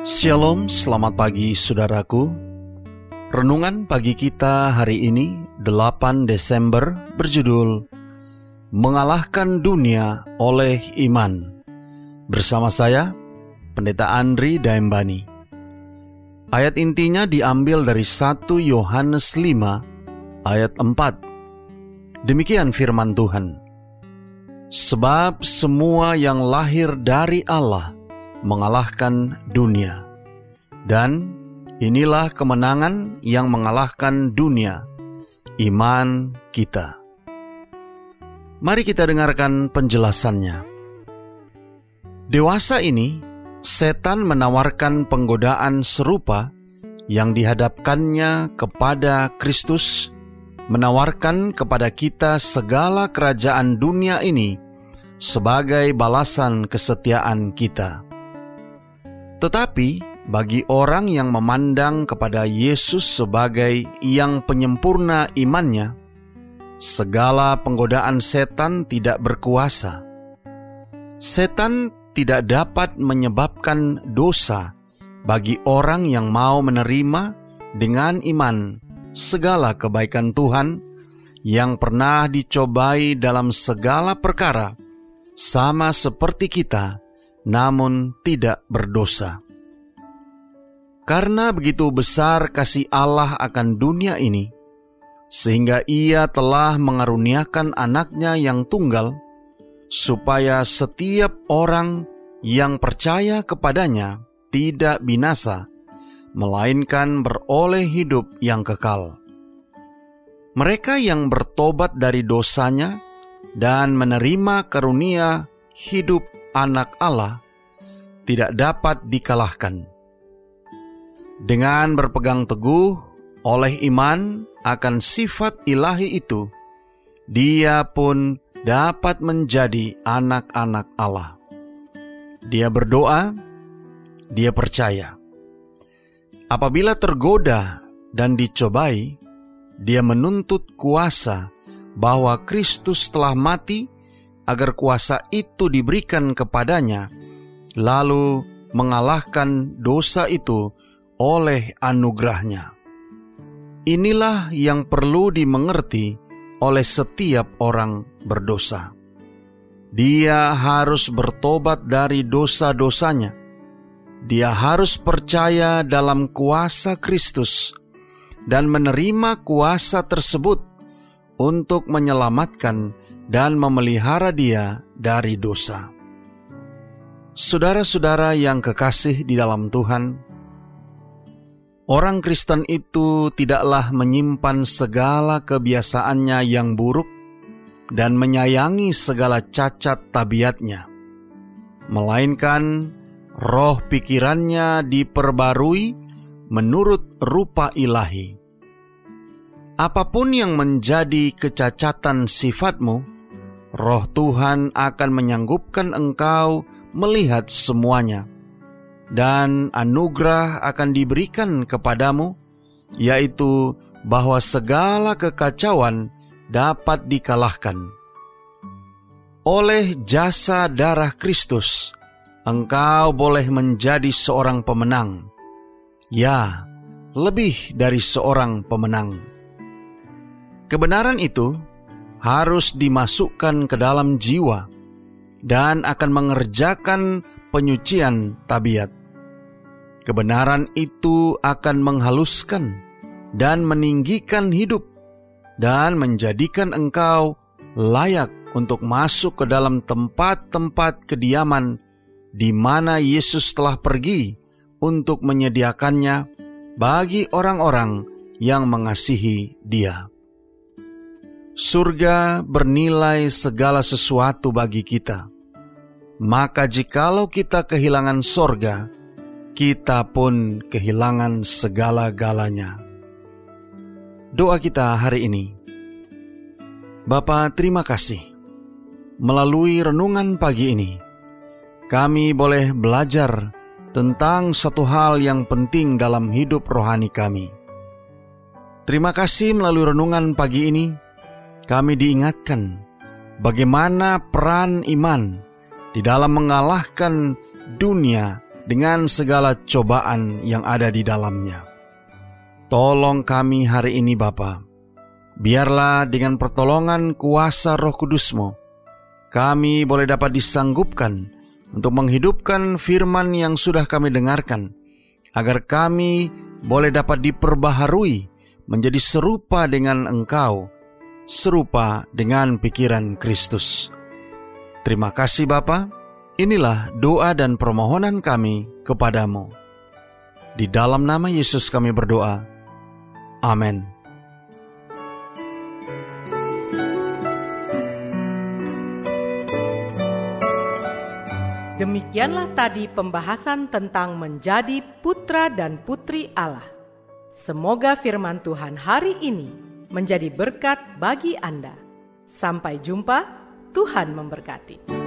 Shalom, selamat pagi saudaraku. Renungan pagi kita hari ini 8 Desember berjudul Mengalahkan Dunia oleh Iman. Bersama saya, Pendeta Andri Daembani. Ayat intinya diambil dari 1 Yohanes 5 ayat 4. Demikian firman Tuhan. Sebab semua yang lahir dari Allah mengalahkan dunia dan inilah kemenangan yang mengalahkan dunia, iman kita. Mari kita dengarkan penjelasannya. Dewasa ini, setan menawarkan penggodaan serupa yang dihadapkannya kepada Kristus, menawarkan kepada kita segala kerajaan dunia ini sebagai balasan kesetiaan kita. Tetapi bagi orang yang memandang kepada Yesus sebagai yang penyempurna imannya, segala penggodaan setan tidak berkuasa. Setan tidak dapat menyebabkan dosa bagi orang yang mau menerima dengan iman segala kebaikan Tuhan yang pernah dicobai dalam segala perkara, sama seperti kita, namun tidak berdosa. Karena begitu besar kasih Allah akan dunia ini, sehingga Ia telah mengaruniakan anaknya yang tunggal, supaya setiap orang yang percaya kepadanya tidak binasa, melainkan beroleh hidup yang kekal. Mereka yang bertobat dari dosanya dan menerima karunia hidup anak Allah tidak dapat dikalahkan dengan berpegang teguh oleh iman akan sifat ilahi itu, dia pun dapat menjadi anak-anak Allah. Dia berdoa, dia percaya. Apabila tergoda dan dicobai, dia menuntut kuasa bahwa Kristus telah mati agar kuasa itu diberikan kepadanya, lalu mengalahkan dosa itu oleh anugerahnya. Inilah yang perlu dimengerti oleh setiap orang berdosa. Dia harus bertobat dari dosa-dosanya. Dia harus percaya dalam kuasa Kristus dan menerima kuasa tersebut untuk menyelamatkan dan memelihara dia dari dosa. Saudara-saudara yang kekasih di dalam Tuhan, Orang Kristen itu tidaklah menyimpan segala kebiasaannya yang buruk dan menyayangi segala cacat tabiatnya, melainkan roh pikirannya diperbarui menurut rupa ilahi. Apa pun yang menjadi kecacatan sifatmu, roh Tuhan akan menyanggupkan engkau melihat semuanya dan anugerah akan diberikan kepadamu, yaitu bahwa segala kekacauan dapat dikalahkan. Oleh jasa darah Kristus, engkau boleh menjadi seorang pemenang. Ya, lebih dari seorang pemenang. Kebenaran itu harus dimasukkan ke dalam jiwa dan akan mengerjakan penyucian tabiat. Kebenaran itu akan menghaluskan dan meninggikan hidup dan menjadikan engkau layak untuk masuk ke dalam tempat-tempat kediaman di mana Yesus telah pergi untuk menyediakannya bagi orang-orang yang mengasihi Dia. Surga bernilai segala sesuatu bagi kita maka jikalau kita kehilangan sorga, kita pun kehilangan segala-galanya. Doa kita hari ini. Bapa, terima kasih. Melalui renungan pagi ini, kami boleh belajar tentang satu hal yang penting dalam hidup rohani kami. Terima kasih melalui renungan pagi ini, kami diingatkan bagaimana peran iman di dalam mengalahkan dunia dengan segala cobaan yang ada di dalamnya. Tolong kami hari ini Bapa, biarlah dengan pertolongan kuasa roh kudusmu, kami boleh dapat disanggupkan untuk menghidupkan firman yang sudah kami dengarkan, agar kami boleh dapat diperbaharui menjadi serupa dengan Engkau, serupa dengan pikiran Kristus. Terima kasih Bapa. Inilah doa dan permohonan kami kepadamu. Di dalam nama Yesus kami berdoa. Amin. Demikianlah tadi pembahasan tentang menjadi putra dan putri Allah. Semoga firman Tuhan hari ini menjadi berkat bagi Anda. Sampai jumpa Tuhan memberkati.